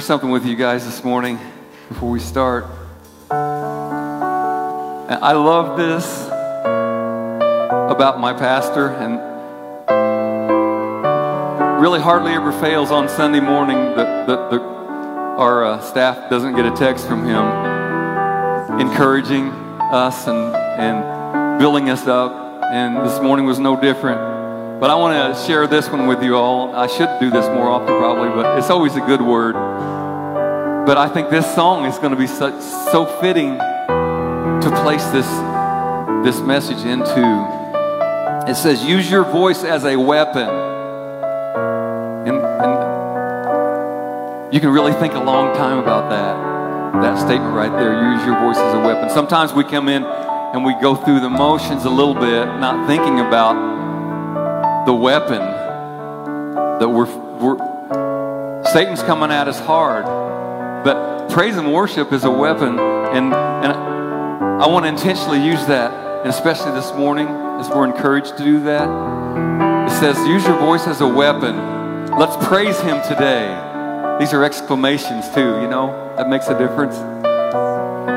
share something with you guys this morning before we start. I love this about my pastor, and really hardly ever fails on Sunday morning that, that, that our uh, staff doesn't get a text from him encouraging us and, and building us up. And this morning was no different. But I want to share this one with you all. I should do this more often, probably, but it's always a good word. But I think this song is going to be such, so fitting to place this, this message into. It says, use your voice as a weapon. And, and you can really think a long time about that, that statement right there. Use your voice as a weapon. Sometimes we come in and we go through the motions a little bit, not thinking about the weapon that we're, we're Satan's coming at us hard. But praise and worship is a weapon, and, and I want to intentionally use that, and especially this morning as we're encouraged to do that. It says, use your voice as a weapon. Let's praise him today. These are exclamations too, you know? That makes a difference.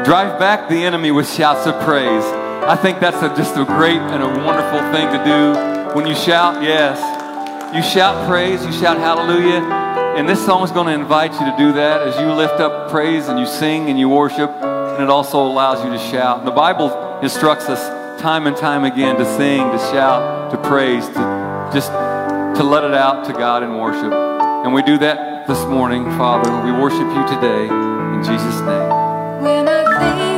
Drive back the enemy with shouts of praise. I think that's a, just a great and a wonderful thing to do. When you shout, yes. You shout praise, you shout hallelujah. And this song is going to invite you to do that as you lift up praise and you sing and you worship. And it also allows you to shout. The Bible instructs us time and time again to sing, to shout, to praise, to just to let it out to God in worship. And we do that this morning, Father. We worship you today in Jesus' name.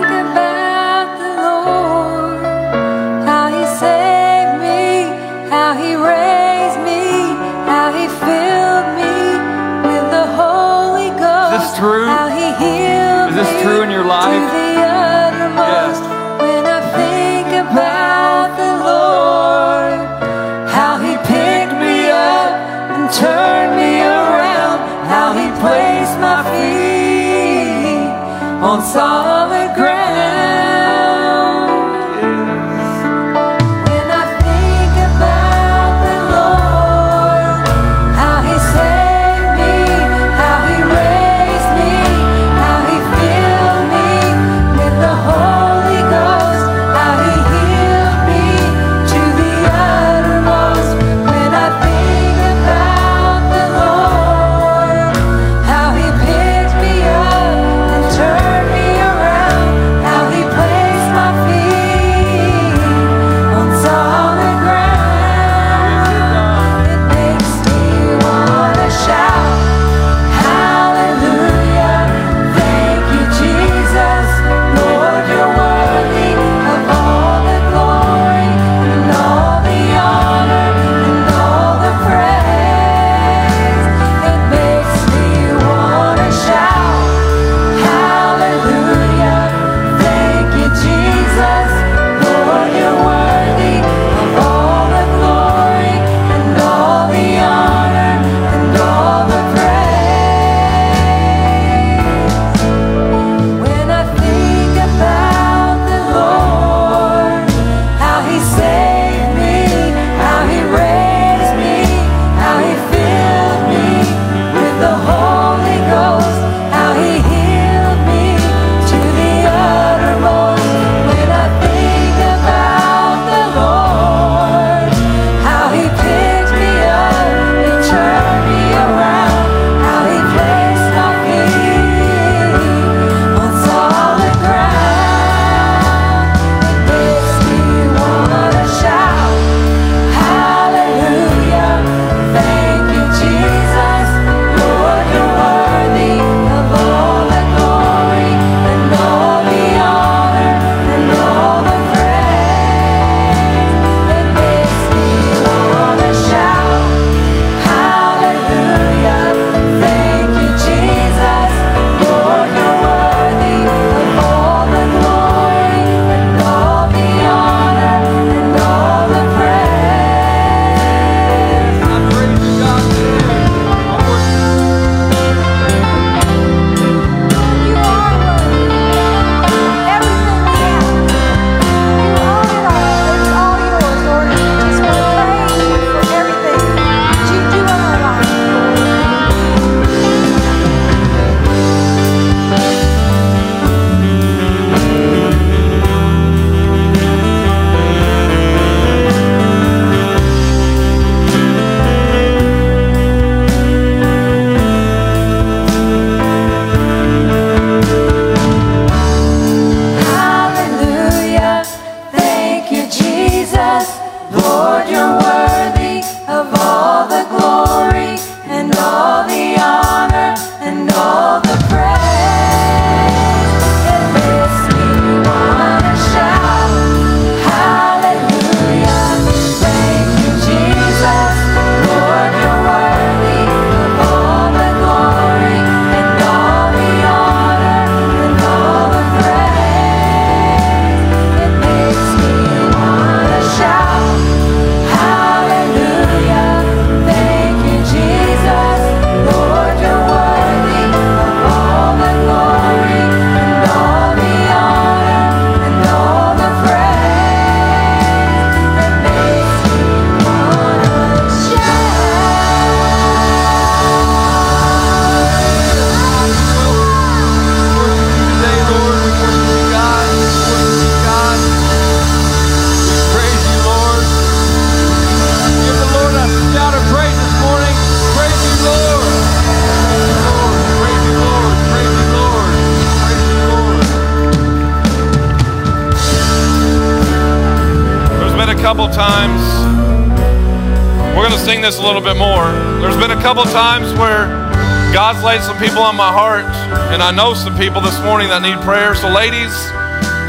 On my heart, and I know some people this morning that need prayer. So, ladies,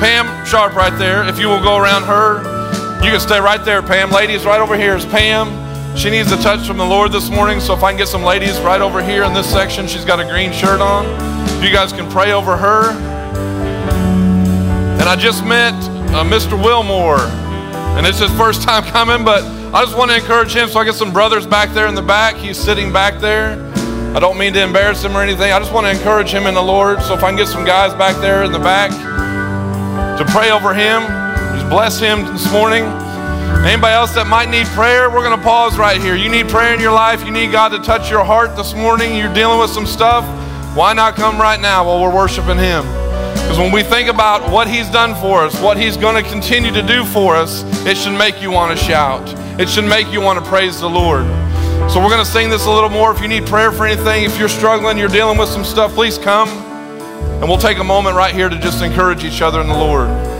Pam Sharp right there, if you will go around her, you can stay right there, Pam. Ladies, right over here is Pam. She needs a touch from the Lord this morning, so if I can get some ladies right over here in this section, she's got a green shirt on. You guys can pray over her. And I just met uh, Mr. Wilmore, and it's his first time coming, but I just want to encourage him. So I get some brothers back there in the back. He's sitting back there. I don't mean to embarrass him or anything. I just want to encourage him in the Lord. So if I can get some guys back there in the back to pray over him, just bless him this morning. Anybody else that might need prayer, we're going to pause right here. You need prayer in your life, you need God to touch your heart this morning, you're dealing with some stuff. Why not come right now while we're worshiping Him? Because when we think about what He's done for us, what He's going to continue to do for us, it should make you want to shout. It should make you want to praise the Lord. So we're going to sing this a little more. If you need prayer for anything, if you're struggling, you're dealing with some stuff, please come. And we'll take a moment right here to just encourage each other in the Lord.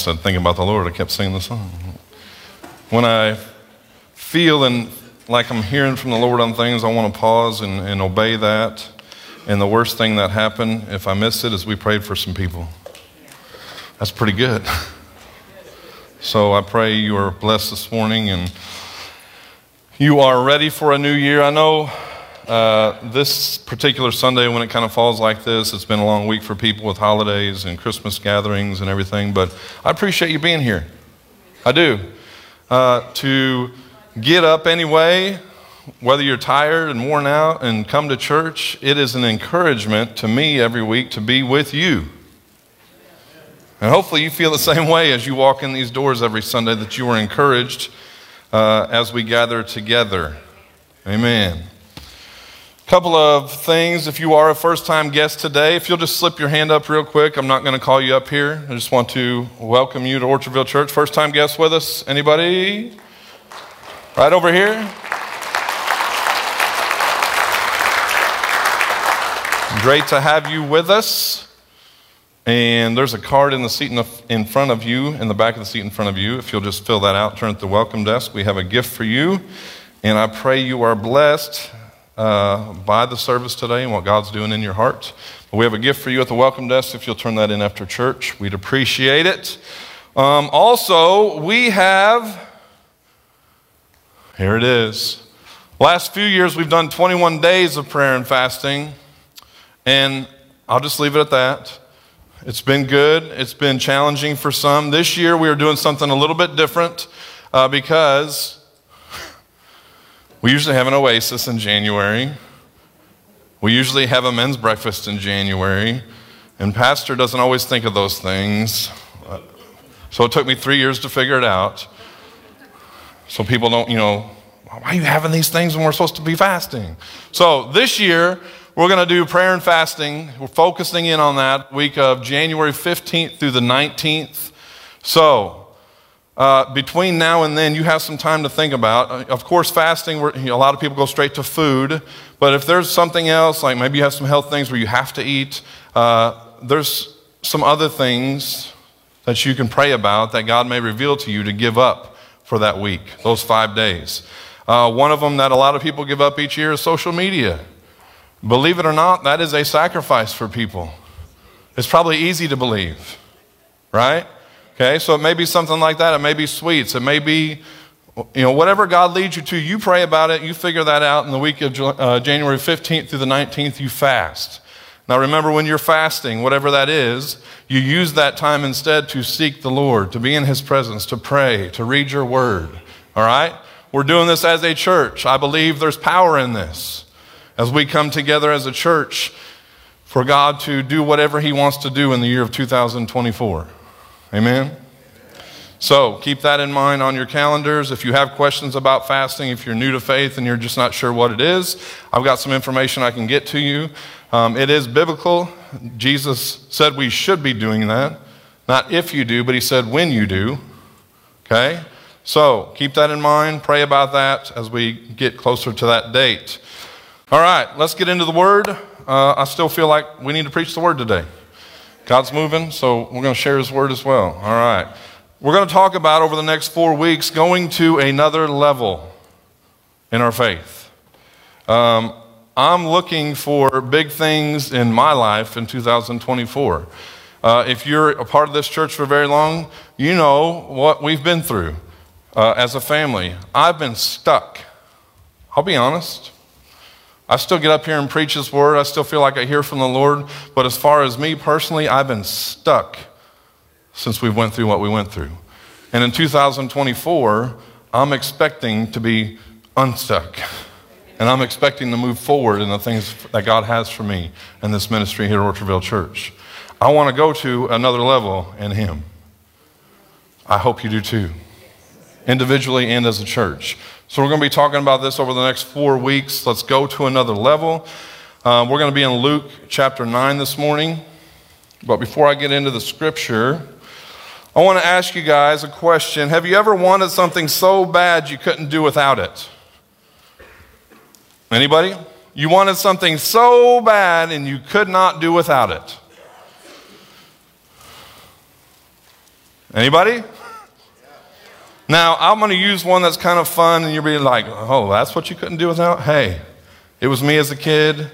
Almost said thinking about the Lord, I kept singing the song. When I feel and like I'm hearing from the Lord on things, I want to pause and, and obey that. And the worst thing that happened, if I missed it, is we prayed for some people. That's pretty good. So I pray you are blessed this morning and you are ready for a new year. I know uh, this particular Sunday, when it kind of falls like this, it's been a long week for people with holidays and Christmas gatherings and everything, but I appreciate you being here. I do. Uh, to get up anyway, whether you're tired and worn out, and come to church, it is an encouragement to me every week to be with you. And hopefully, you feel the same way as you walk in these doors every Sunday that you are encouraged uh, as we gather together. Amen. Couple of things. If you are a first time guest today, if you'll just slip your hand up real quick, I'm not going to call you up here. I just want to welcome you to Orchardville Church. First time guest with us? Anybody? Right over here. Great to have you with us. And there's a card in the seat in, front of you, in the back of the seat in front of you. If you'll just fill that out, turn at the welcome desk. We have a gift for you. And I pray you are blessed uh, by the service today and what God's doing in your heart. But we have a gift for you at the welcome desk. If you'll turn that in after church, we'd appreciate it. Um, also, we have, here it is. Last few years, we've done 21 days of prayer and fasting. And I'll just leave it at that. It's been good. It's been challenging for some. This year, we are doing something a little bit different uh, because we usually have an oasis in January. We usually have a men's breakfast in January. And Pastor doesn't always think of those things. So it took me three years to figure it out. So people don't, you know, why are you having these things when we're supposed to be fasting? So this year, we're going to do prayer and fasting. We're focusing in on that week of January 15th through the 19th. So, uh, between now and then, you have some time to think about. Uh, of course, fasting, you know, a lot of people go straight to food. But if there's something else, like maybe you have some health things where you have to eat, uh, there's some other things that you can pray about that God may reveal to you to give up for that week, those five days. Uh, one of them that a lot of people give up each year is social media. Believe it or not, that is a sacrifice for people. It's probably easy to believe, right? Okay, so it may be something like that. It may be sweets. It may be, you know, whatever God leads you to, you pray about it, you figure that out. In the week of uh, January 15th through the 19th, you fast. Now remember, when you're fasting, whatever that is, you use that time instead to seek the Lord, to be in His presence, to pray, to read your word. All right? We're doing this as a church. I believe there's power in this as we come together as a church for God to do whatever He wants to do in the year of 2024. Amen? So keep that in mind on your calendars. If you have questions about fasting, if you're new to faith and you're just not sure what it is, I've got some information I can get to you. Um, it is biblical. Jesus said we should be doing that. Not if you do, but He said when you do. Okay? So keep that in mind. Pray about that as we get closer to that date. All right, let's get into the word. Uh, I still feel like we need to preach the word today. God's moving, so we're going to share his word as well. All right. We're going to talk about over the next four weeks going to another level in our faith. Um, I'm looking for big things in my life in 2024. Uh, if you're a part of this church for very long, you know what we've been through uh, as a family. I've been stuck. I'll be honest. I still get up here and preach His word. I still feel like I hear from the Lord. But as far as me personally, I've been stuck since we went through what we went through. And in 2024, I'm expecting to be unstuck. And I'm expecting to move forward in the things that God has for me in this ministry here at Orchardville Church. I want to go to another level in Him. I hope you do too, individually and as a church. So, we're going to be talking about this over the next four weeks. Let's go to another level. Uh, we're going to be in Luke chapter 9 this morning. But before I get into the scripture, I want to ask you guys a question. Have you ever wanted something so bad you couldn't do without it? Anybody? You wanted something so bad and you could not do without it. Anybody? Now, I'm going to use one that's kind of fun, and you'll be like, oh, that's what you couldn't do without? Hey, it was me as a kid,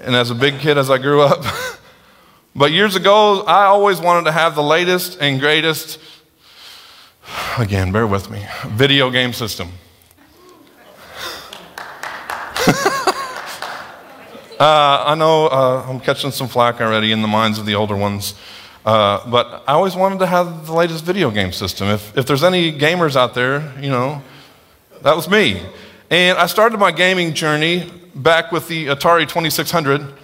and as a big kid as I grew up. but years ago, I always wanted to have the latest and greatest, again, bear with me, video game system. uh, I know uh, I'm catching some flack already in the minds of the older ones. Uh, but I always wanted to have the latest video game system. If, if there's any gamers out there, you know, that was me. And I started my gaming journey back with the Atari 2600.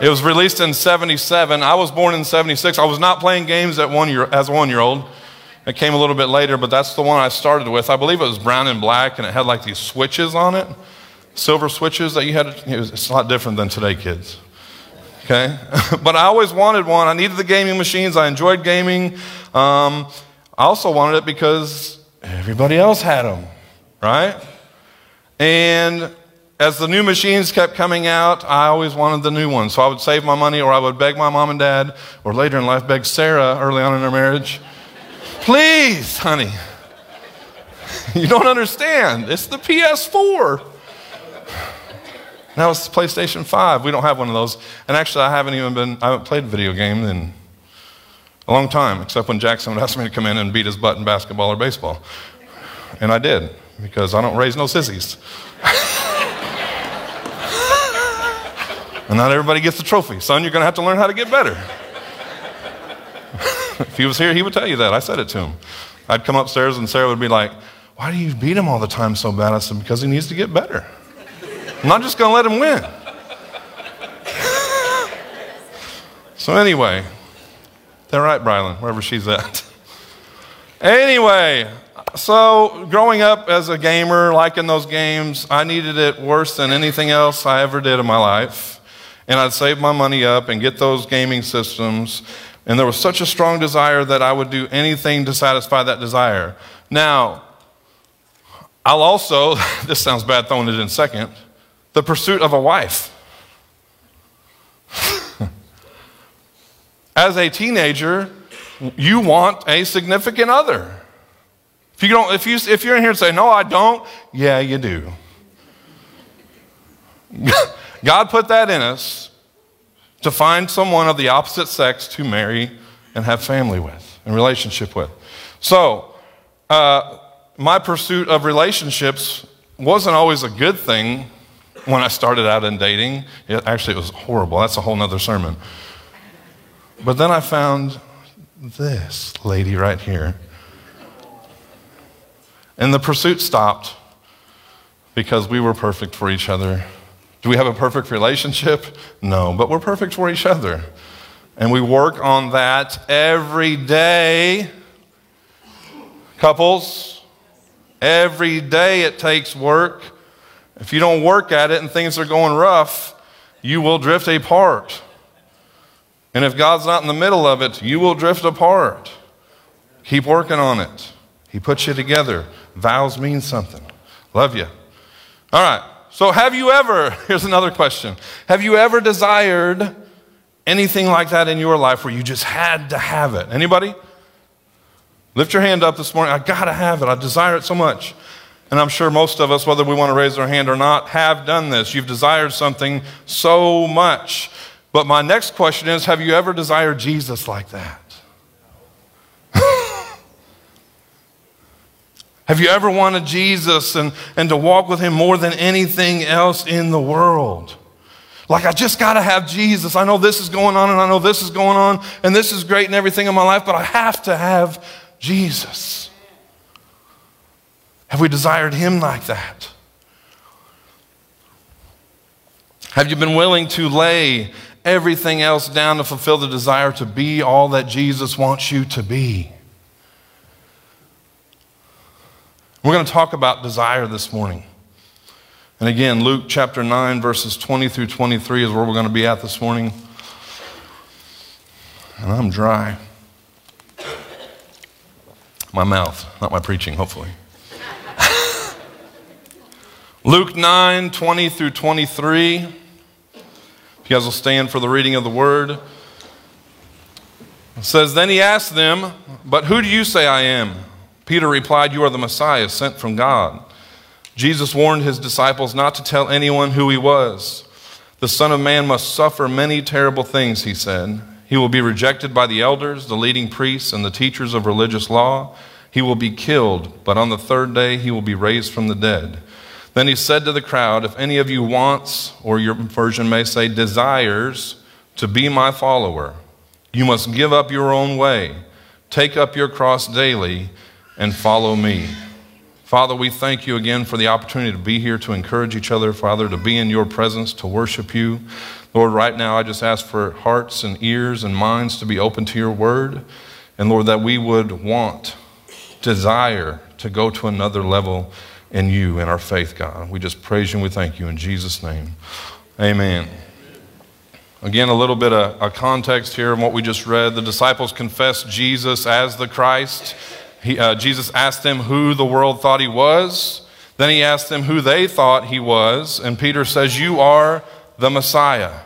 It was released in 77. I was born in 76. I was not playing games at one year, as a one year old. It came a little bit later, but that's the one I started with. I believe it was brown and black, and it had like these switches on it silver switches that you had. It was, it's a lot different than today, kids okay? but I always wanted one. I needed the gaming machines. I enjoyed gaming. Um, I also wanted it because everybody else had them, right? And as the new machines kept coming out, I always wanted the new ones. So I would save my money or I would beg my mom and dad, or later in life, beg Sarah early on in our marriage, please, honey. You don't understand. It's the PS4. Now it's PlayStation 5. We don't have one of those. And actually, I haven't even been, I haven't played a video game in a long time, except when Jackson would ask me to come in and beat his butt in basketball or baseball. And I did, because I don't raise no sissies. and not everybody gets the trophy. Son, you're going to have to learn how to get better. if he was here, he would tell you that. I said it to him. I'd come upstairs and Sarah would be like, Why do you beat him all the time so bad? I said, Because he needs to get better. I'm not just going to let him win. so, anyway, they're right, Brylan, wherever she's at. Anyway, so growing up as a gamer, liking those games, I needed it worse than anything else I ever did in my life. And I'd save my money up and get those gaming systems. And there was such a strong desire that I would do anything to satisfy that desire. Now, I'll also, this sounds bad throwing it in second, the pursuit of a wife. As a teenager, you want a significant other. If, you don't, if, you, if you're in here and say, No, I don't, yeah, you do. God put that in us to find someone of the opposite sex to marry and have family with and relationship with. So, uh, my pursuit of relationships wasn't always a good thing when I started out in dating. It, actually, it was horrible. That's a whole nother sermon. But then I found this lady right here. And the pursuit stopped because we were perfect for each other. Do we have a perfect relationship? No, but we're perfect for each other. And we work on that every day. Couples, every day it takes work. If you don't work at it and things are going rough, you will drift apart. And if God's not in the middle of it, you will drift apart. Keep working on it. He puts you together. Vows mean something. Love you. All right. So, have you ever, here's another question. Have you ever desired anything like that in your life where you just had to have it? Anybody? Lift your hand up this morning. I got to have it. I desire it so much. And I'm sure most of us, whether we want to raise our hand or not, have done this. You've desired something so much. But my next question is Have you ever desired Jesus like that? have you ever wanted Jesus and, and to walk with him more than anything else in the world? Like, I just got to have Jesus. I know this is going on and I know this is going on and this is great and everything in my life, but I have to have Jesus. Have we desired Him like that? Have you been willing to lay everything else down to fulfill the desire to be all that Jesus wants you to be? We're going to talk about desire this morning. And again, Luke chapter 9, verses 20 through 23 is where we're going to be at this morning. And I'm dry. My mouth, not my preaching, hopefully. Luke 9 20 through 23. If you guys will stand for the reading of the word. It says, Then he asked them, But who do you say I am? Peter replied, You are the Messiah sent from God. Jesus warned his disciples not to tell anyone who he was. The Son of Man must suffer many terrible things, he said. He will be rejected by the elders, the leading priests, and the teachers of religious law. He will be killed, but on the third day he will be raised from the dead. Then he said to the crowd, If any of you wants, or your version may say desires, to be my follower, you must give up your own way, take up your cross daily, and follow me. Father, we thank you again for the opportunity to be here to encourage each other, Father, to be in your presence, to worship you. Lord, right now I just ask for hearts and ears and minds to be open to your word. And Lord, that we would want, desire to go to another level in you, in our faith, God. We just praise you and we thank you in Jesus' name. Amen. Again, a little bit of a context here in what we just read. The disciples confessed Jesus as the Christ. He, uh, Jesus asked them who the world thought he was. Then he asked them who they thought he was. And Peter says, You are the Messiah.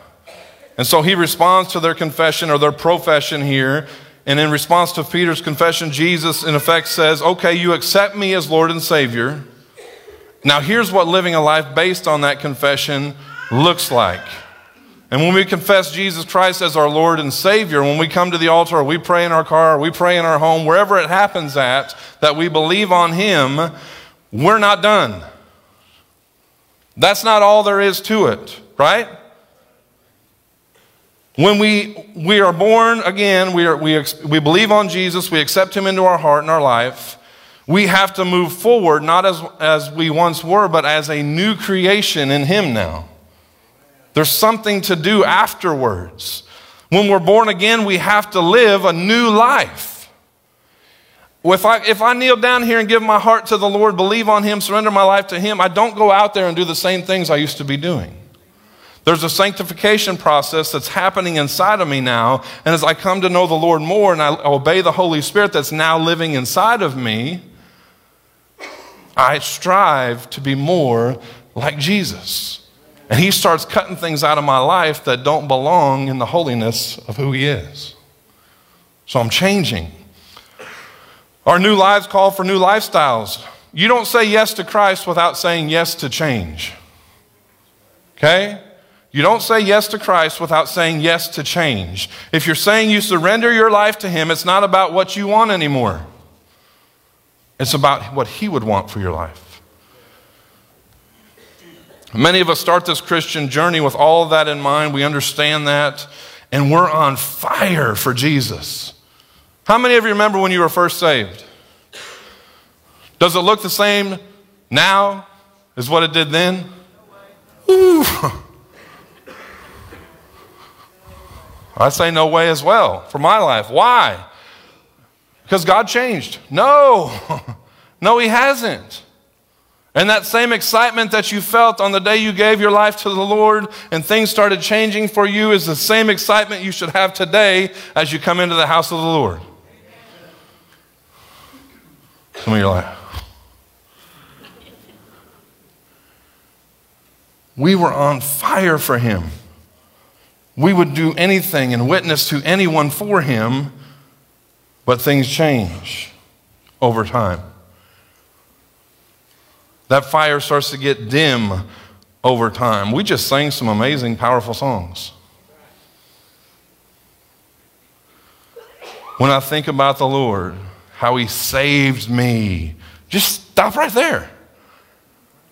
And so he responds to their confession or their profession here. And in response to Peter's confession, Jesus, in effect, says, Okay, you accept me as Lord and Savior. Now, here's what living a life based on that confession looks like. And when we confess Jesus Christ as our Lord and Savior, when we come to the altar, or we pray in our car, or we pray in our home, wherever it happens at, that we believe on Him, we're not done. That's not all there is to it, right? When we, we are born again, we, are, we, we believe on Jesus, we accept Him into our heart and our life. We have to move forward, not as, as we once were, but as a new creation in Him now. There's something to do afterwards. When we're born again, we have to live a new life. If I, if I kneel down here and give my heart to the Lord, believe on Him, surrender my life to Him, I don't go out there and do the same things I used to be doing. There's a sanctification process that's happening inside of me now. And as I come to know the Lord more and I obey the Holy Spirit that's now living inside of me, I strive to be more like Jesus. And He starts cutting things out of my life that don't belong in the holiness of who He is. So I'm changing. Our new lives call for new lifestyles. You don't say yes to Christ without saying yes to change. Okay? You don't say yes to Christ without saying yes to change. If you're saying you surrender your life to Him, it's not about what you want anymore. It's about what He would want for your life. Many of us start this Christian journey with all of that in mind. We understand that, and we're on fire for Jesus. How many of you remember when you were first saved? Does it look the same now as what it did then? Ooh. I say no way as well for my life. Why? Because God changed. No, no, He hasn't. And that same excitement that you felt on the day you gave your life to the Lord and things started changing for you is the same excitement you should have today as you come into the house of the Lord. Some of you are like, we were on fire for Him. We would do anything and witness to anyone for Him, but things change over time. That fire starts to get dim over time. We just sang some amazing, powerful songs. When I think about the Lord, how He saved me, just stop right there.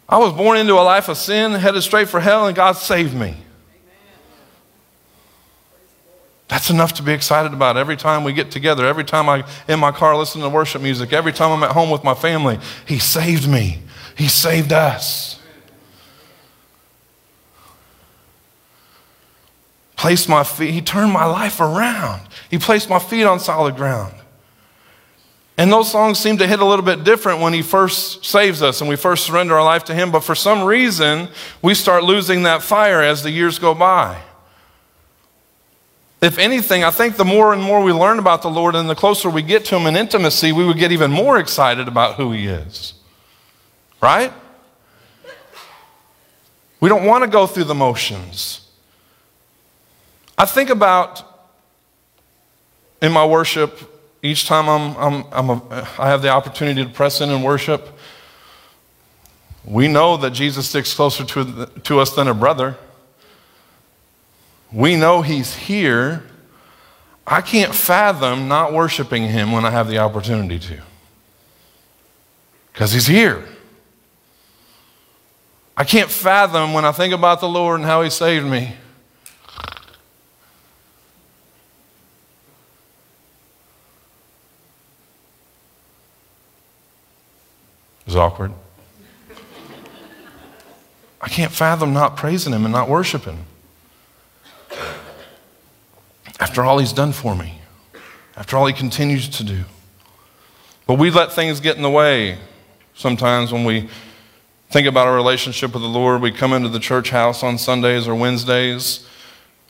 I was born into a life of sin, headed straight for hell, and God saved me. That's enough to be excited about every time we get together, every time I'm in my car listening to worship music, every time I'm at home with my family. He saved me, He saved us. Placed my feet, He turned my life around. He placed my feet on solid ground. And those songs seem to hit a little bit different when He first saves us and we first surrender our life to Him. But for some reason, we start losing that fire as the years go by. If anything, I think the more and more we learn about the Lord and the closer we get to Him in intimacy, we would get even more excited about who He is. Right? We don't want to go through the motions. I think about in my worship, each time I'm, I'm, I'm a, I have the opportunity to press in and worship, we know that Jesus sticks closer to, to us than a brother. We know he's here. I can't fathom not worshiping him when I have the opportunity to. Because he's here. I can't fathom when I think about the Lord and how he saved me. It was awkward. I can't fathom not praising him and not worshiping. After all he's done for me, after all he continues to do. But we let things get in the way sometimes when we think about our relationship with the Lord. We come into the church house on Sundays or Wednesdays.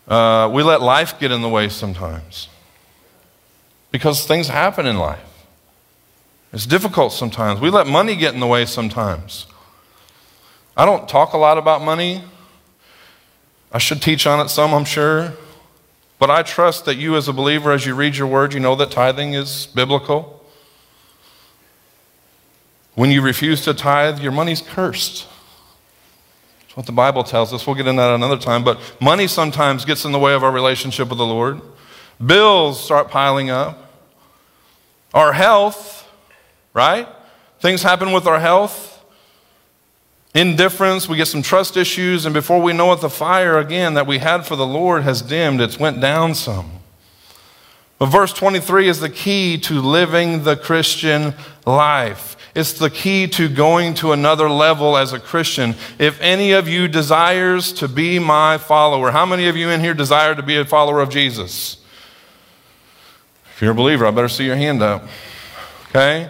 Uh, we let life get in the way sometimes because things happen in life. It's difficult sometimes. We let money get in the way sometimes. I don't talk a lot about money. I should teach on it some, I'm sure. But I trust that you, as a believer, as you read your word, you know that tithing is biblical. When you refuse to tithe, your money's cursed. That's what the Bible tells us. We'll get into that another time. But money sometimes gets in the way of our relationship with the Lord. Bills start piling up. Our health, right? Things happen with our health. Indifference, we get some trust issues, and before we know it, the fire again that we had for the Lord has dimmed. It's went down some. But verse 23 is the key to living the Christian life. It's the key to going to another level as a Christian. If any of you desires to be my follower, how many of you in here desire to be a follower of Jesus? If you're a believer, I better see your hand up. Okay?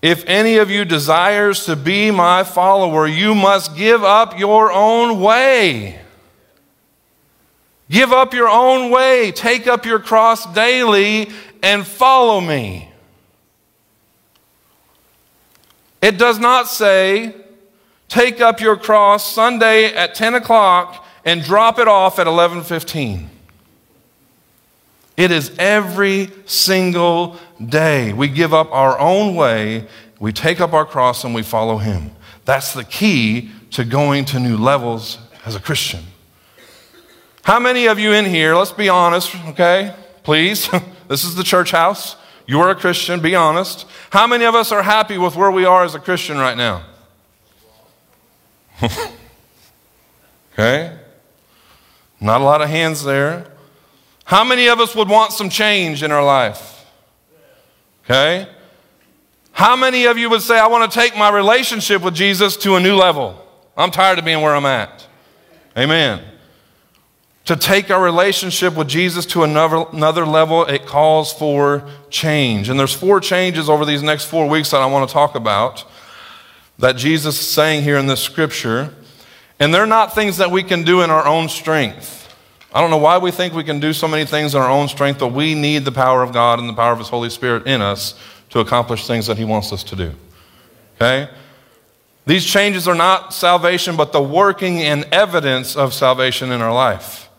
If any of you desires to be my follower, you must give up your own way. Give up your own way. Take up your cross daily and follow me. It does not say, take up your cross Sunday at 10 o'clock and drop it off at 11:15. It is every single day. We give up our own way, we take up our cross, and we follow Him. That's the key to going to new levels as a Christian. How many of you in here, let's be honest, okay? Please. this is the church house. You are a Christian, be honest. How many of us are happy with where we are as a Christian right now? okay? Not a lot of hands there. How many of us would want some change in our life? Okay? How many of you would say, I want to take my relationship with Jesus to a new level? I'm tired of being where I'm at. Amen. To take our relationship with Jesus to another, another level, it calls for change. And there's four changes over these next four weeks that I want to talk about that Jesus is saying here in this scripture. And they're not things that we can do in our own strength. I don't know why we think we can do so many things in our own strength, but we need the power of God and the power of His Holy Spirit in us to accomplish things that He wants us to do. Okay? These changes are not salvation, but the working and evidence of salvation in our life.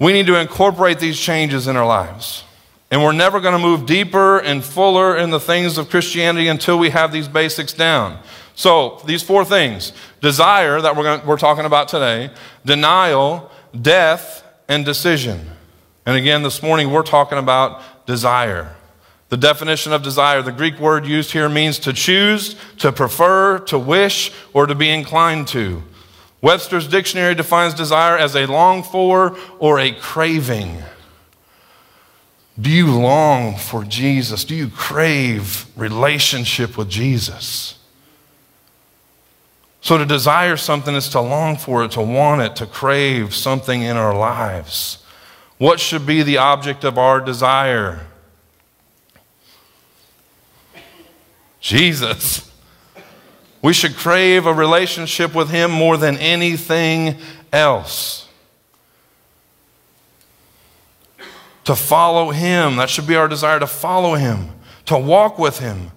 We need to incorporate these changes in our lives. And we're never going to move deeper and fuller in the things of Christianity until we have these basics down. So, these four things desire that we're, going we're talking about today, denial, death, and decision. And again, this morning we're talking about desire. The definition of desire, the Greek word used here means to choose, to prefer, to wish, or to be inclined to. Webster's dictionary defines desire as a long for or a craving. Do you long for Jesus? Do you crave relationship with Jesus? So, to desire something is to long for it, to want it, to crave something in our lives. What should be the object of our desire? Jesus. We should crave a relationship with Him more than anything else. To follow Him, that should be our desire to follow Him, to walk with Him.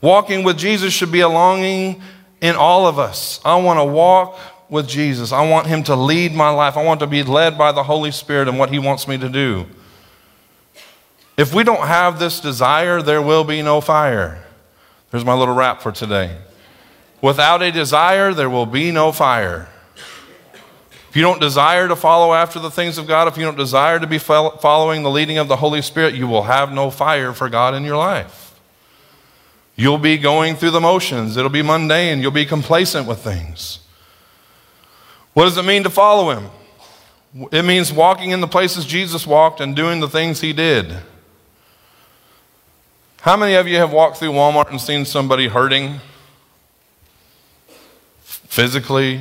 Walking with Jesus should be a longing in all of us. I want to walk with Jesus. I want Him to lead my life. I want to be led by the Holy Spirit and what He wants me to do. If we don't have this desire, there will be no fire. There's my little rap for today. Without a desire, there will be no fire. If you don't desire to follow after the things of God, if you don't desire to be following the leading of the Holy Spirit, you will have no fire for God in your life. You'll be going through the motions. It'll be mundane. You'll be complacent with things. What does it mean to follow Him? It means walking in the places Jesus walked and doing the things He did. How many of you have walked through Walmart and seen somebody hurting? Physically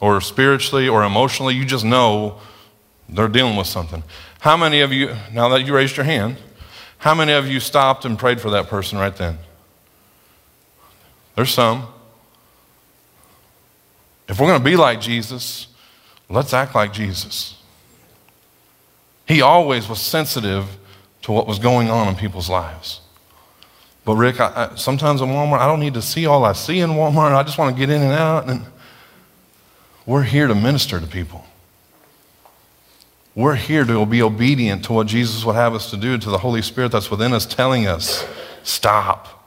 or spiritually or emotionally, you just know they're dealing with something. How many of you, now that you raised your hand, how many of you stopped and prayed for that person right then? There's some. If we're going to be like Jesus, let's act like Jesus. He always was sensitive to what was going on in people's lives. But Rick, I, I, sometimes in Walmart, I don't need to see all I see in Walmart. I just want to get in and out. And we're here to minister to people. We're here to be obedient to what Jesus would have us to do, to the Holy Spirit that's within us, telling us, stop,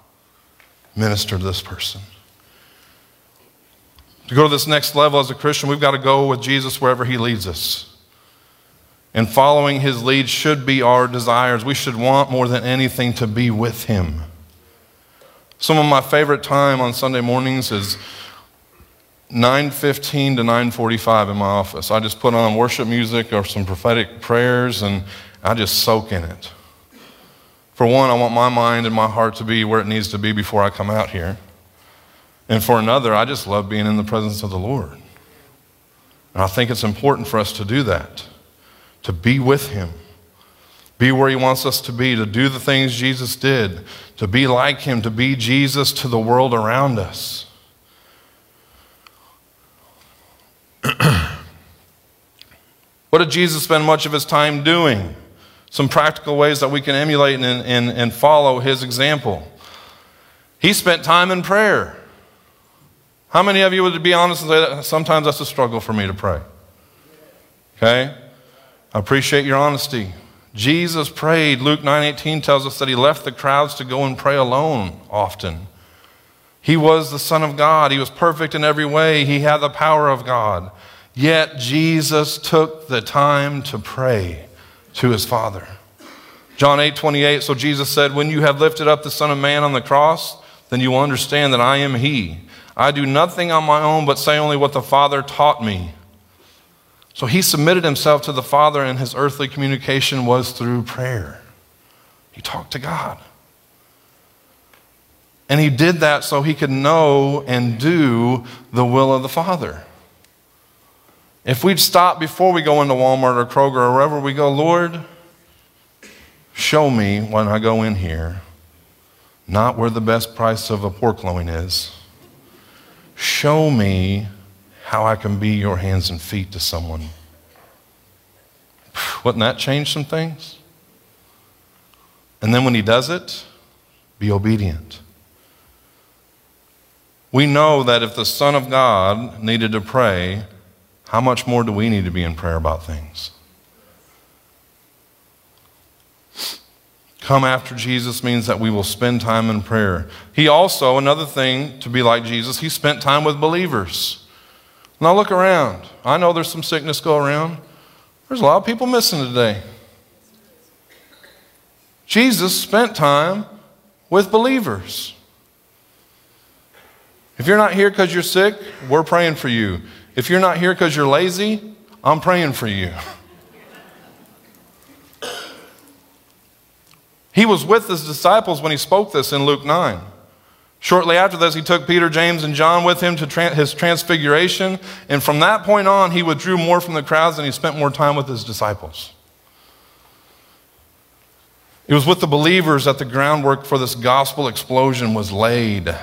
minister to this person. To go to this next level as a Christian, we've got to go with Jesus wherever he leads us. And following his lead should be our desires. We should want more than anything to be with him. Some of my favorite time on Sunday mornings is 9:15 to 9:45 in my office. I just put on worship music or some prophetic prayers and I just soak in it. For one, I want my mind and my heart to be where it needs to be before I come out here. And for another, I just love being in the presence of the Lord. And I think it's important for us to do that, to be with Him, be where He wants us to be, to do the things Jesus did, to be like Him, to be Jesus to the world around us. what did Jesus spend much of His time doing? Some practical ways that we can emulate and, and, and follow His example. He spent time in prayer. How many of you would be honest and say that sometimes that's a struggle for me to pray? Okay? I appreciate your honesty. Jesus prayed. Luke 9:18 tells us that he left the crowds to go and pray alone often. He was the son of God. He was perfect in every way. He had the power of God. Yet Jesus took the time to pray to his Father. John 8:28 so Jesus said, "When you have lifted up the son of man on the cross, then you will understand that I am he." I do nothing on my own, but say only what the Father taught me. So he submitted himself to the Father, and his earthly communication was through prayer. He talked to God. And he did that so he could know and do the will of the Father. If we'd stop before we go into Walmart or Kroger or wherever we go, Lord, show me when I go in here, not where the best price of a pork loin is Show me how I can be your hands and feet to someone. Wouldn't that change some things? And then when he does it, be obedient. We know that if the Son of God needed to pray, how much more do we need to be in prayer about things? Come after Jesus means that we will spend time in prayer. He also, another thing to be like Jesus, he spent time with believers. Now look around. I know there's some sickness go around. There's a lot of people missing today. Jesus spent time with believers. If you're not here because you're sick, we're praying for you. If you're not here because you're lazy, I'm praying for you. He was with his disciples when he spoke this in Luke 9. Shortly after this, he took Peter, James, and John with him to his transfiguration. And from that point on, he withdrew more from the crowds and he spent more time with his disciples. It was with the believers that the groundwork for this gospel explosion was laid.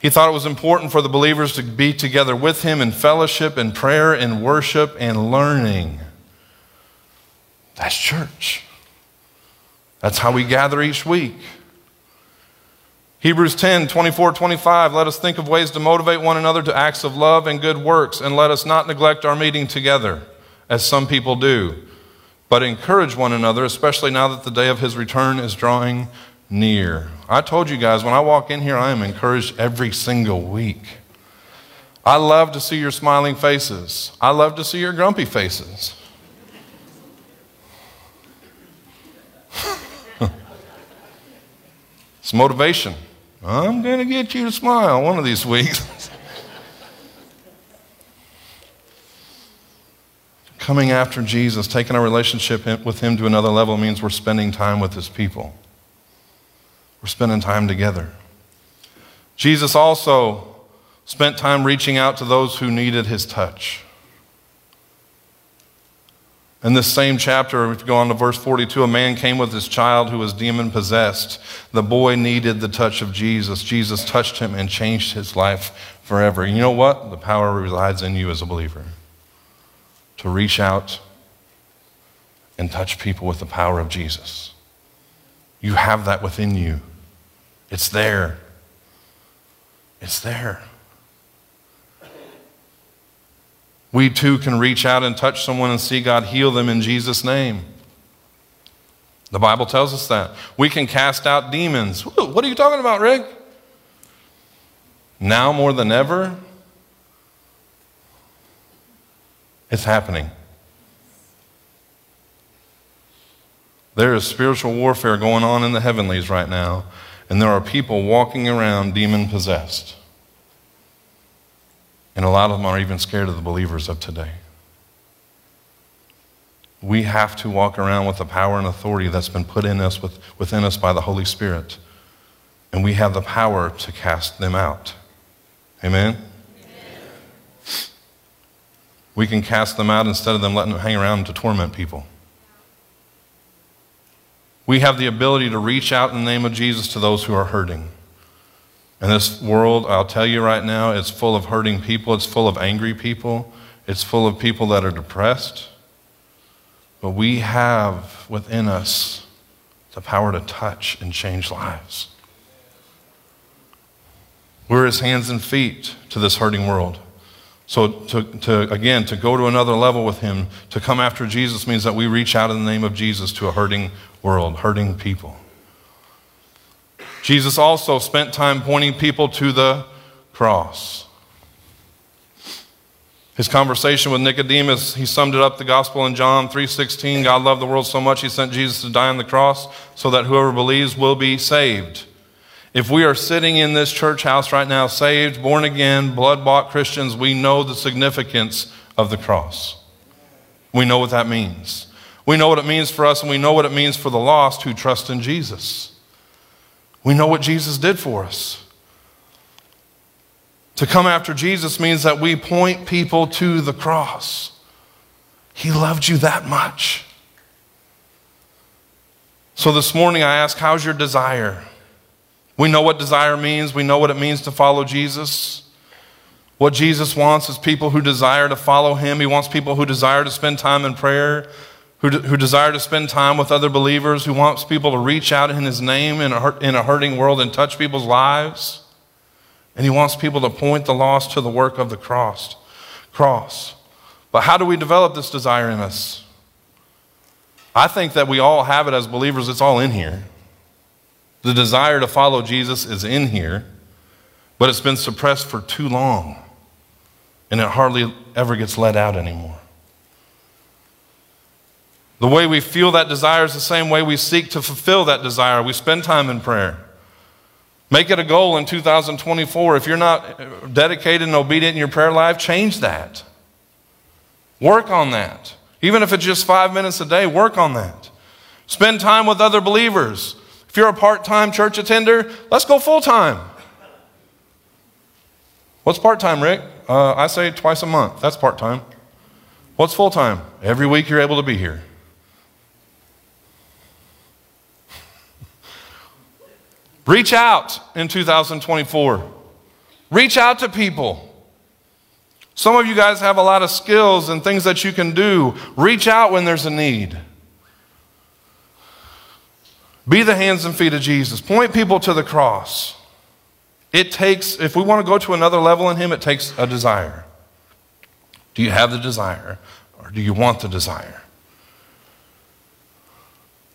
He thought it was important for the believers to be together with him in fellowship, and prayer, and worship, and learning. That's church. That's how we gather each week. Hebrews 10, 24, 25. Let us think of ways to motivate one another to acts of love and good works, and let us not neglect our meeting together, as some people do, but encourage one another, especially now that the day of his return is drawing near. I told you guys, when I walk in here, I am encouraged every single week. I love to see your smiling faces. I love to see your grumpy faces. it's motivation. I'm going to get you to smile one of these weeks. Coming after Jesus, taking our relationship with Him to another level means we're spending time with His people. We're spending time together. Jesus also spent time reaching out to those who needed His touch. In this same chapter, if you go on to verse 42, a man came with his child who was demon possessed. The boy needed the touch of Jesus. Jesus touched him and changed his life forever. You know what? The power resides in you as a believer to reach out and touch people with the power of Jesus. You have that within you, it's there. It's there. We too can reach out and touch someone and see God heal them in Jesus' name. The Bible tells us that. We can cast out demons. What are you talking about, Rick? Now more than ever, it's happening. There is spiritual warfare going on in the heavenlies right now, and there are people walking around demon possessed. And a lot of them are even scared of the believers of today. We have to walk around with the power and authority that's been put in us with, within us by the Holy Spirit. And we have the power to cast them out. Amen? We can cast them out instead of them letting them hang around to torment people. We have the ability to reach out in the name of Jesus to those who are hurting. And this world, I'll tell you right now, it's full of hurting people. It's full of angry people. It's full of people that are depressed. But we have within us the power to touch and change lives. We're his hands and feet to this hurting world. So, to, to, again, to go to another level with him, to come after Jesus means that we reach out in the name of Jesus to a hurting world, hurting people. Jesus also spent time pointing people to the cross. His conversation with Nicodemus, he summed it up the gospel in John 3:16, God loved the world so much he sent Jesus to die on the cross so that whoever believes will be saved. If we are sitting in this church house right now saved, born again, blood-bought Christians, we know the significance of the cross. We know what that means. We know what it means for us and we know what it means for the lost who trust in Jesus. We know what Jesus did for us. To come after Jesus means that we point people to the cross. He loved you that much. So this morning I ask, how's your desire? We know what desire means, we know what it means to follow Jesus. What Jesus wants is people who desire to follow him. He wants people who desire to spend time in prayer, who, who desire to spend time with other believers, who wants people to reach out in his name in a, in a hurting world and touch people's lives. And he wants people to point the lost to the work of the cross. cross. But how do we develop this desire in us? I think that we all have it as believers, it's all in here. The desire to follow Jesus is in here, but it's been suppressed for too long, and it hardly ever gets let out anymore. The way we feel that desire is the same way we seek to fulfill that desire. We spend time in prayer. Make it a goal in 2024. If you're not dedicated and obedient in your prayer life, change that. Work on that. Even if it's just five minutes a day, work on that. Spend time with other believers. If you're a part time church attender, let's go full time. What's part time, Rick? Uh, I say twice a month. That's part time. What's full time? Every week you're able to be here. Reach out in 2024. Reach out to people. Some of you guys have a lot of skills and things that you can do. Reach out when there's a need. Be the hands and feet of Jesus. Point people to the cross. It takes, if we want to go to another level in Him, it takes a desire. Do you have the desire or do you want the desire?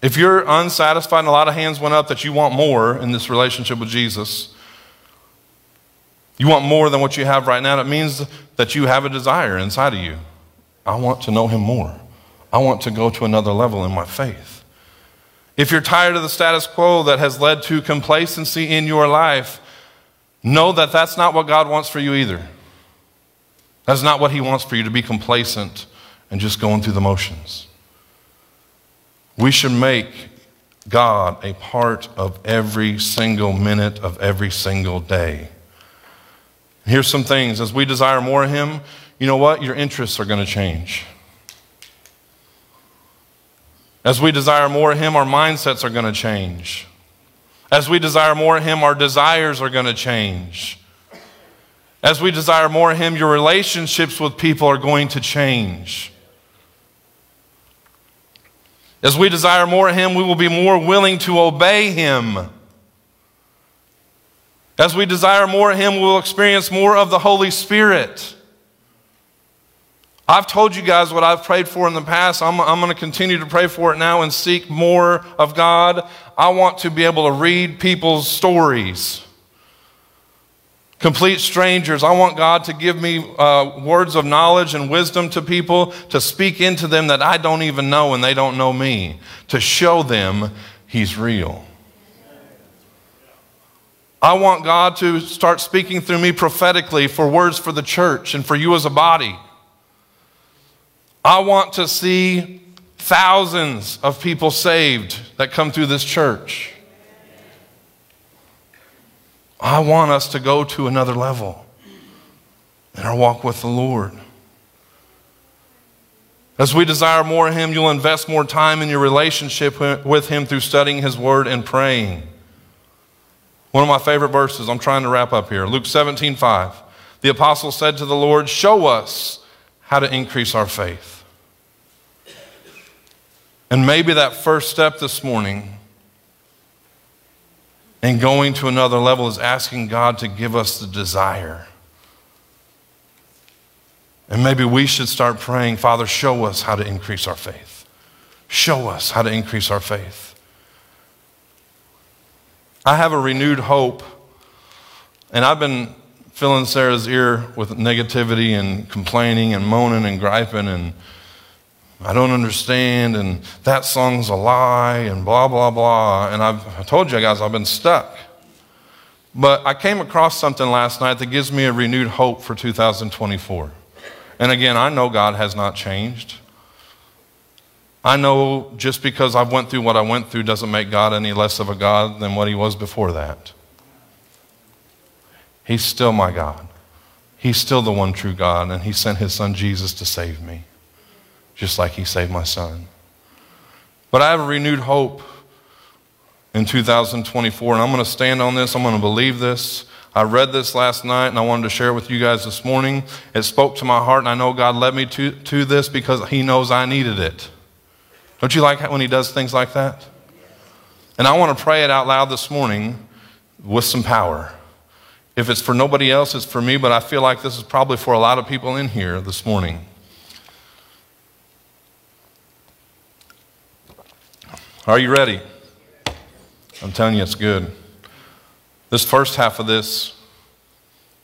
If you're unsatisfied, and a lot of hands went up that you want more in this relationship with Jesus, you want more than what you have right now, that means that you have a desire inside of you. I want to know Him more. I want to go to another level in my faith. If you're tired of the status quo that has led to complacency in your life, know that that's not what God wants for you either. That's not what He wants for you to be complacent and just going through the motions. We should make God a part of every single minute of every single day. Here's some things. As we desire more of Him, you know what? Your interests are going to change. As we desire more of Him, our mindsets are going to change. As we desire more of Him, our desires are going to change. As we desire more of Him, your relationships with people are going to change. As we desire more of Him, we will be more willing to obey Him. As we desire more of Him, we will experience more of the Holy Spirit. I've told you guys what I've prayed for in the past. I'm, I'm going to continue to pray for it now and seek more of God. I want to be able to read people's stories. Complete strangers. I want God to give me uh, words of knowledge and wisdom to people, to speak into them that I don't even know and they don't know me, to show them He's real. I want God to start speaking through me prophetically for words for the church and for you as a body. I want to see thousands of people saved that come through this church. I want us to go to another level in our walk with the Lord. As we desire more of Him, you'll invest more time in your relationship with Him through studying His Word and praying. One of my favorite verses, I'm trying to wrap up here. Luke 17, 5. The apostle said to the Lord, Show us how to increase our faith. And maybe that first step this morning in going to another level is asking God to give us the desire. And maybe we should start praying, Father, show us how to increase our faith. Show us how to increase our faith. I have a renewed hope, and I've been filling Sarah's ear with negativity and complaining and moaning and griping and I don't understand, and that song's a lie, and blah, blah, blah. And I've I told you guys I've been stuck. But I came across something last night that gives me a renewed hope for 2024. And again, I know God has not changed. I know just because I've went through what I went through doesn't make God any less of a God than what he was before that. He's still my God. He's still the one true God, and he sent his son Jesus to save me just like He saved my son. But I have a renewed hope in 2024, and I'm going to stand on this. I'm going to believe this. I read this last night and I wanted to share it with you guys this morning. It spoke to my heart, and I know God led me to, to this because He knows I needed it. Don't you like when He does things like that? And I want to pray it out loud this morning with some power. If it's for nobody else, it's for me, but I feel like this is probably for a lot of people in here this morning. Are you ready? I'm telling you, it's good. This first half of this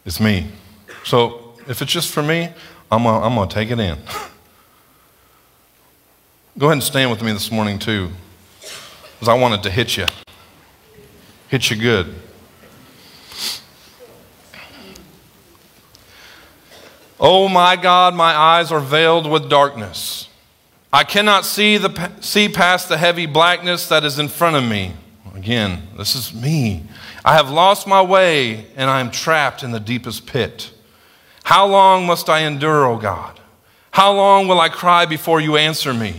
is me. So if it's just for me, I'm gonna, I'm gonna take it in. Go ahead and stand with me this morning, too, because I wanted to hit you. Hit you good. Oh my God, my eyes are veiled with darkness. I cannot see, the, see past the heavy blackness that is in front of me. Again, this is me. I have lost my way and I am trapped in the deepest pit. How long must I endure, O God? How long will I cry before you answer me?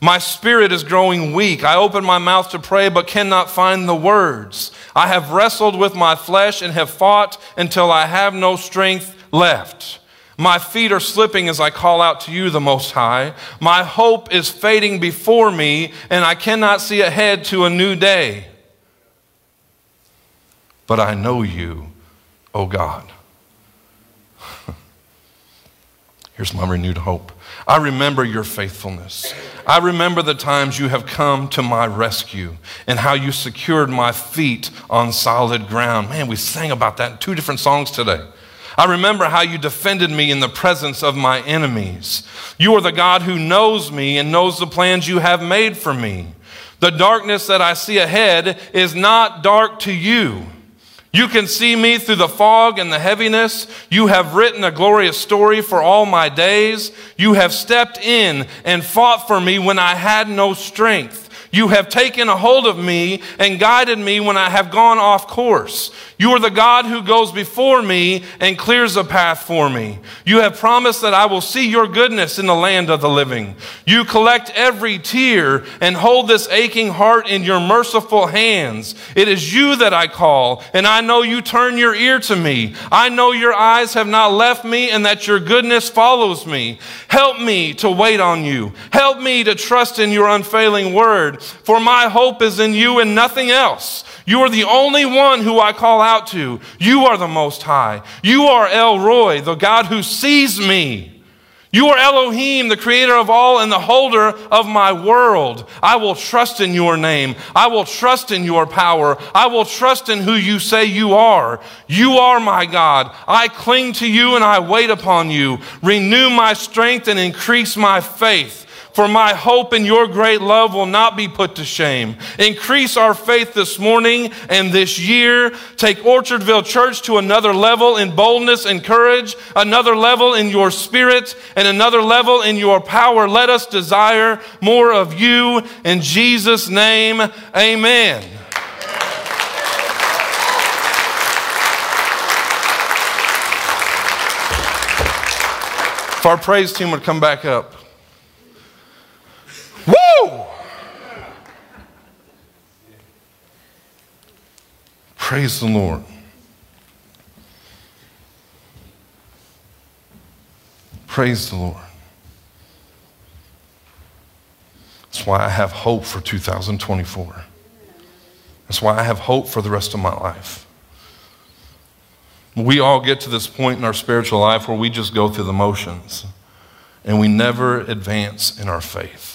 My spirit is growing weak. I open my mouth to pray, but cannot find the words. I have wrestled with my flesh and have fought until I have no strength left. My feet are slipping as I call out to you, the Most High. My hope is fading before me, and I cannot see ahead to a new day. But I know you, oh God. Here's my renewed hope. I remember your faithfulness. I remember the times you have come to my rescue and how you secured my feet on solid ground. Man, we sang about that in two different songs today. I remember how you defended me in the presence of my enemies. You are the God who knows me and knows the plans you have made for me. The darkness that I see ahead is not dark to you. You can see me through the fog and the heaviness. You have written a glorious story for all my days. You have stepped in and fought for me when I had no strength. You have taken a hold of me and guided me when I have gone off course. You are the God who goes before me and clears a path for me. You have promised that I will see your goodness in the land of the living. You collect every tear and hold this aching heart in your merciful hands. It is you that I call, and I know you turn your ear to me. I know your eyes have not left me and that your goodness follows me. Help me to wait on you. Help me to trust in your unfailing word, for my hope is in you and nothing else. You are the only one who I call out to. You are the Most High. You are El Roi, the God who sees me. You are Elohim, the creator of all and the holder of my world. I will trust in your name. I will trust in your power. I will trust in who you say you are. You are my God. I cling to you and I wait upon you. Renew my strength and increase my faith. For my hope in your great love will not be put to shame. Increase our faith this morning and this year. Take Orchardville Church to another level in boldness and courage, another level in your spirit, and another level in your power. Let us desire more of you. In Jesus' name, amen. If our praise team would come back up. Woo! Praise the Lord. Praise the Lord. That's why I have hope for 2024. That's why I have hope for the rest of my life. We all get to this point in our spiritual life where we just go through the motions and we never advance in our faith.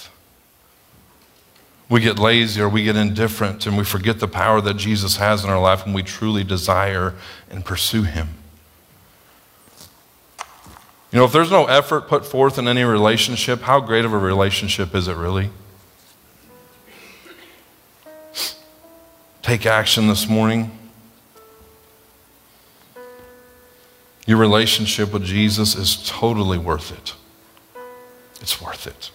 We get lazy or we get indifferent and we forget the power that Jesus has in our life when we truly desire and pursue Him. You know, if there's no effort put forth in any relationship, how great of a relationship is it really? Take action this morning. Your relationship with Jesus is totally worth it. It's worth it.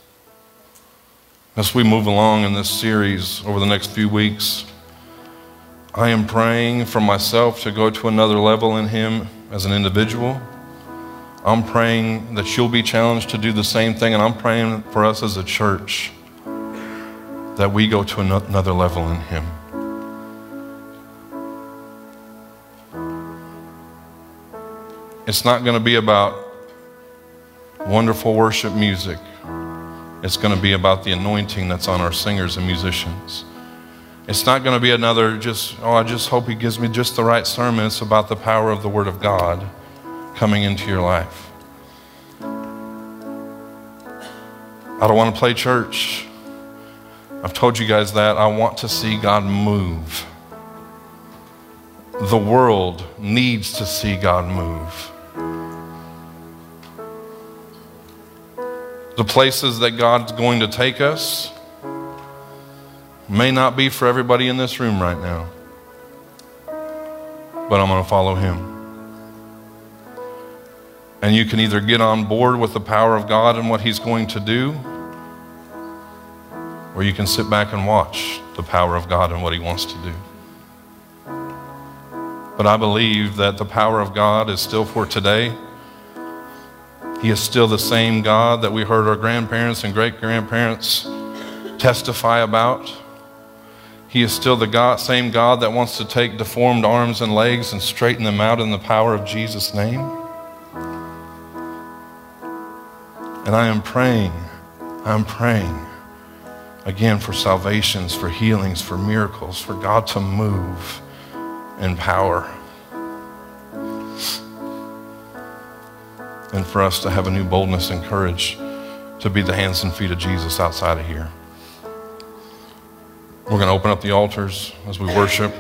As we move along in this series over the next few weeks, I am praying for myself to go to another level in Him as an individual. I'm praying that you'll be challenged to do the same thing, and I'm praying for us as a church that we go to another level in Him. It's not going to be about wonderful worship music. It's going to be about the anointing that's on our singers and musicians. It's not going to be another just, oh, I just hope he gives me just the right sermon. It's about the power of the Word of God coming into your life. I don't want to play church. I've told you guys that. I want to see God move. The world needs to see God move. The places that God's going to take us may not be for everybody in this room right now, but I'm going to follow Him. And you can either get on board with the power of God and what He's going to do, or you can sit back and watch the power of God and what He wants to do. But I believe that the power of God is still for today. He is still the same God that we heard our grandparents and great grandparents testify about. He is still the God, same God that wants to take deformed arms and legs and straighten them out in the power of Jesus' name. And I am praying, I'm praying again for salvations, for healings, for miracles, for God to move in power. And for us to have a new boldness and courage to be the hands and feet of Jesus outside of here. We're going to open up the altars as we worship.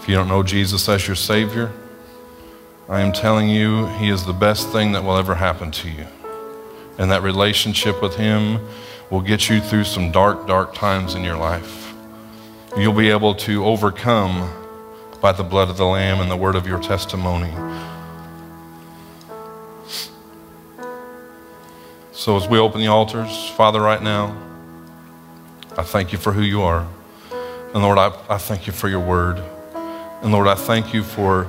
If you don't know Jesus as your Savior, I am telling you, He is the best thing that will ever happen to you. And that relationship with Him will get you through some dark, dark times in your life. You'll be able to overcome by the blood of the Lamb and the word of your testimony. So, as we open the altars, Father, right now, I thank you for who you are. And Lord, I, I thank you for your word. And Lord, I thank you for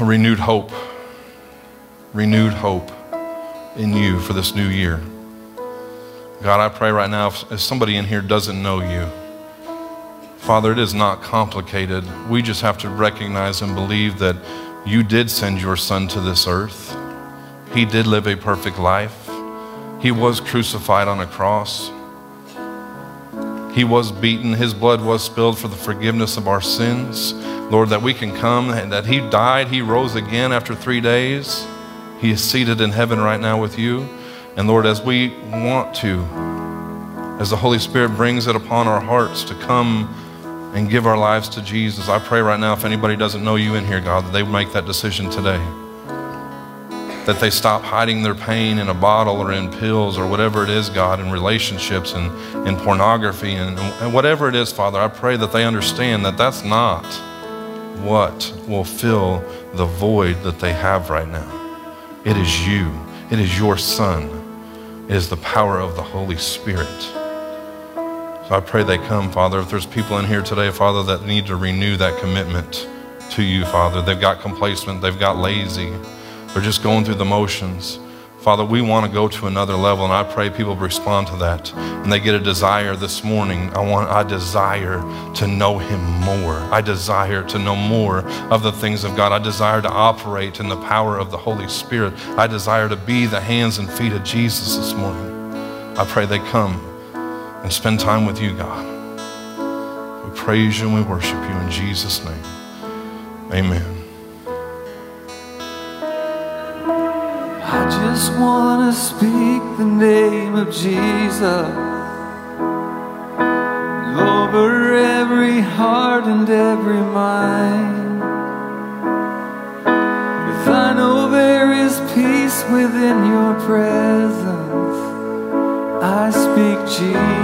renewed hope, renewed hope in you for this new year. God, I pray right now, if, if somebody in here doesn't know you, Father, it is not complicated. We just have to recognize and believe that you did send your son to this earth. He did live a perfect life. He was crucified on a cross. He was beaten. His blood was spilled for the forgiveness of our sins. Lord, that we can come and that He died. He rose again after three days. He is seated in heaven right now with you. And Lord, as we want to, as the Holy Spirit brings it upon our hearts to come and give our lives to Jesus, I pray right now if anybody doesn't know you in here, God, that they make that decision today. That they stop hiding their pain in a bottle or in pills or whatever it is, God, in relationships and in pornography and, and whatever it is, Father. I pray that they understand that that's not what will fill the void that they have right now. It is you, it is your Son, it is the power of the Holy Spirit. So I pray they come, Father. If there's people in here today, Father, that need to renew that commitment to you, Father, they've got complacent, they've got lazy, they're just going through the motions. Father, we want to go to another level, and I pray people respond to that. And they get a desire this morning. I want, I desire to know Him more. I desire to know more of the things of God. I desire to operate in the power of the Holy Spirit. I desire to be the hands and feet of Jesus this morning. I pray they come and spend time with you, God. We praise you and we worship you in Jesus' name. Amen. I just want to speak the name of Jesus over every heart and every mind. If I know there is peace within your presence, I speak Jesus.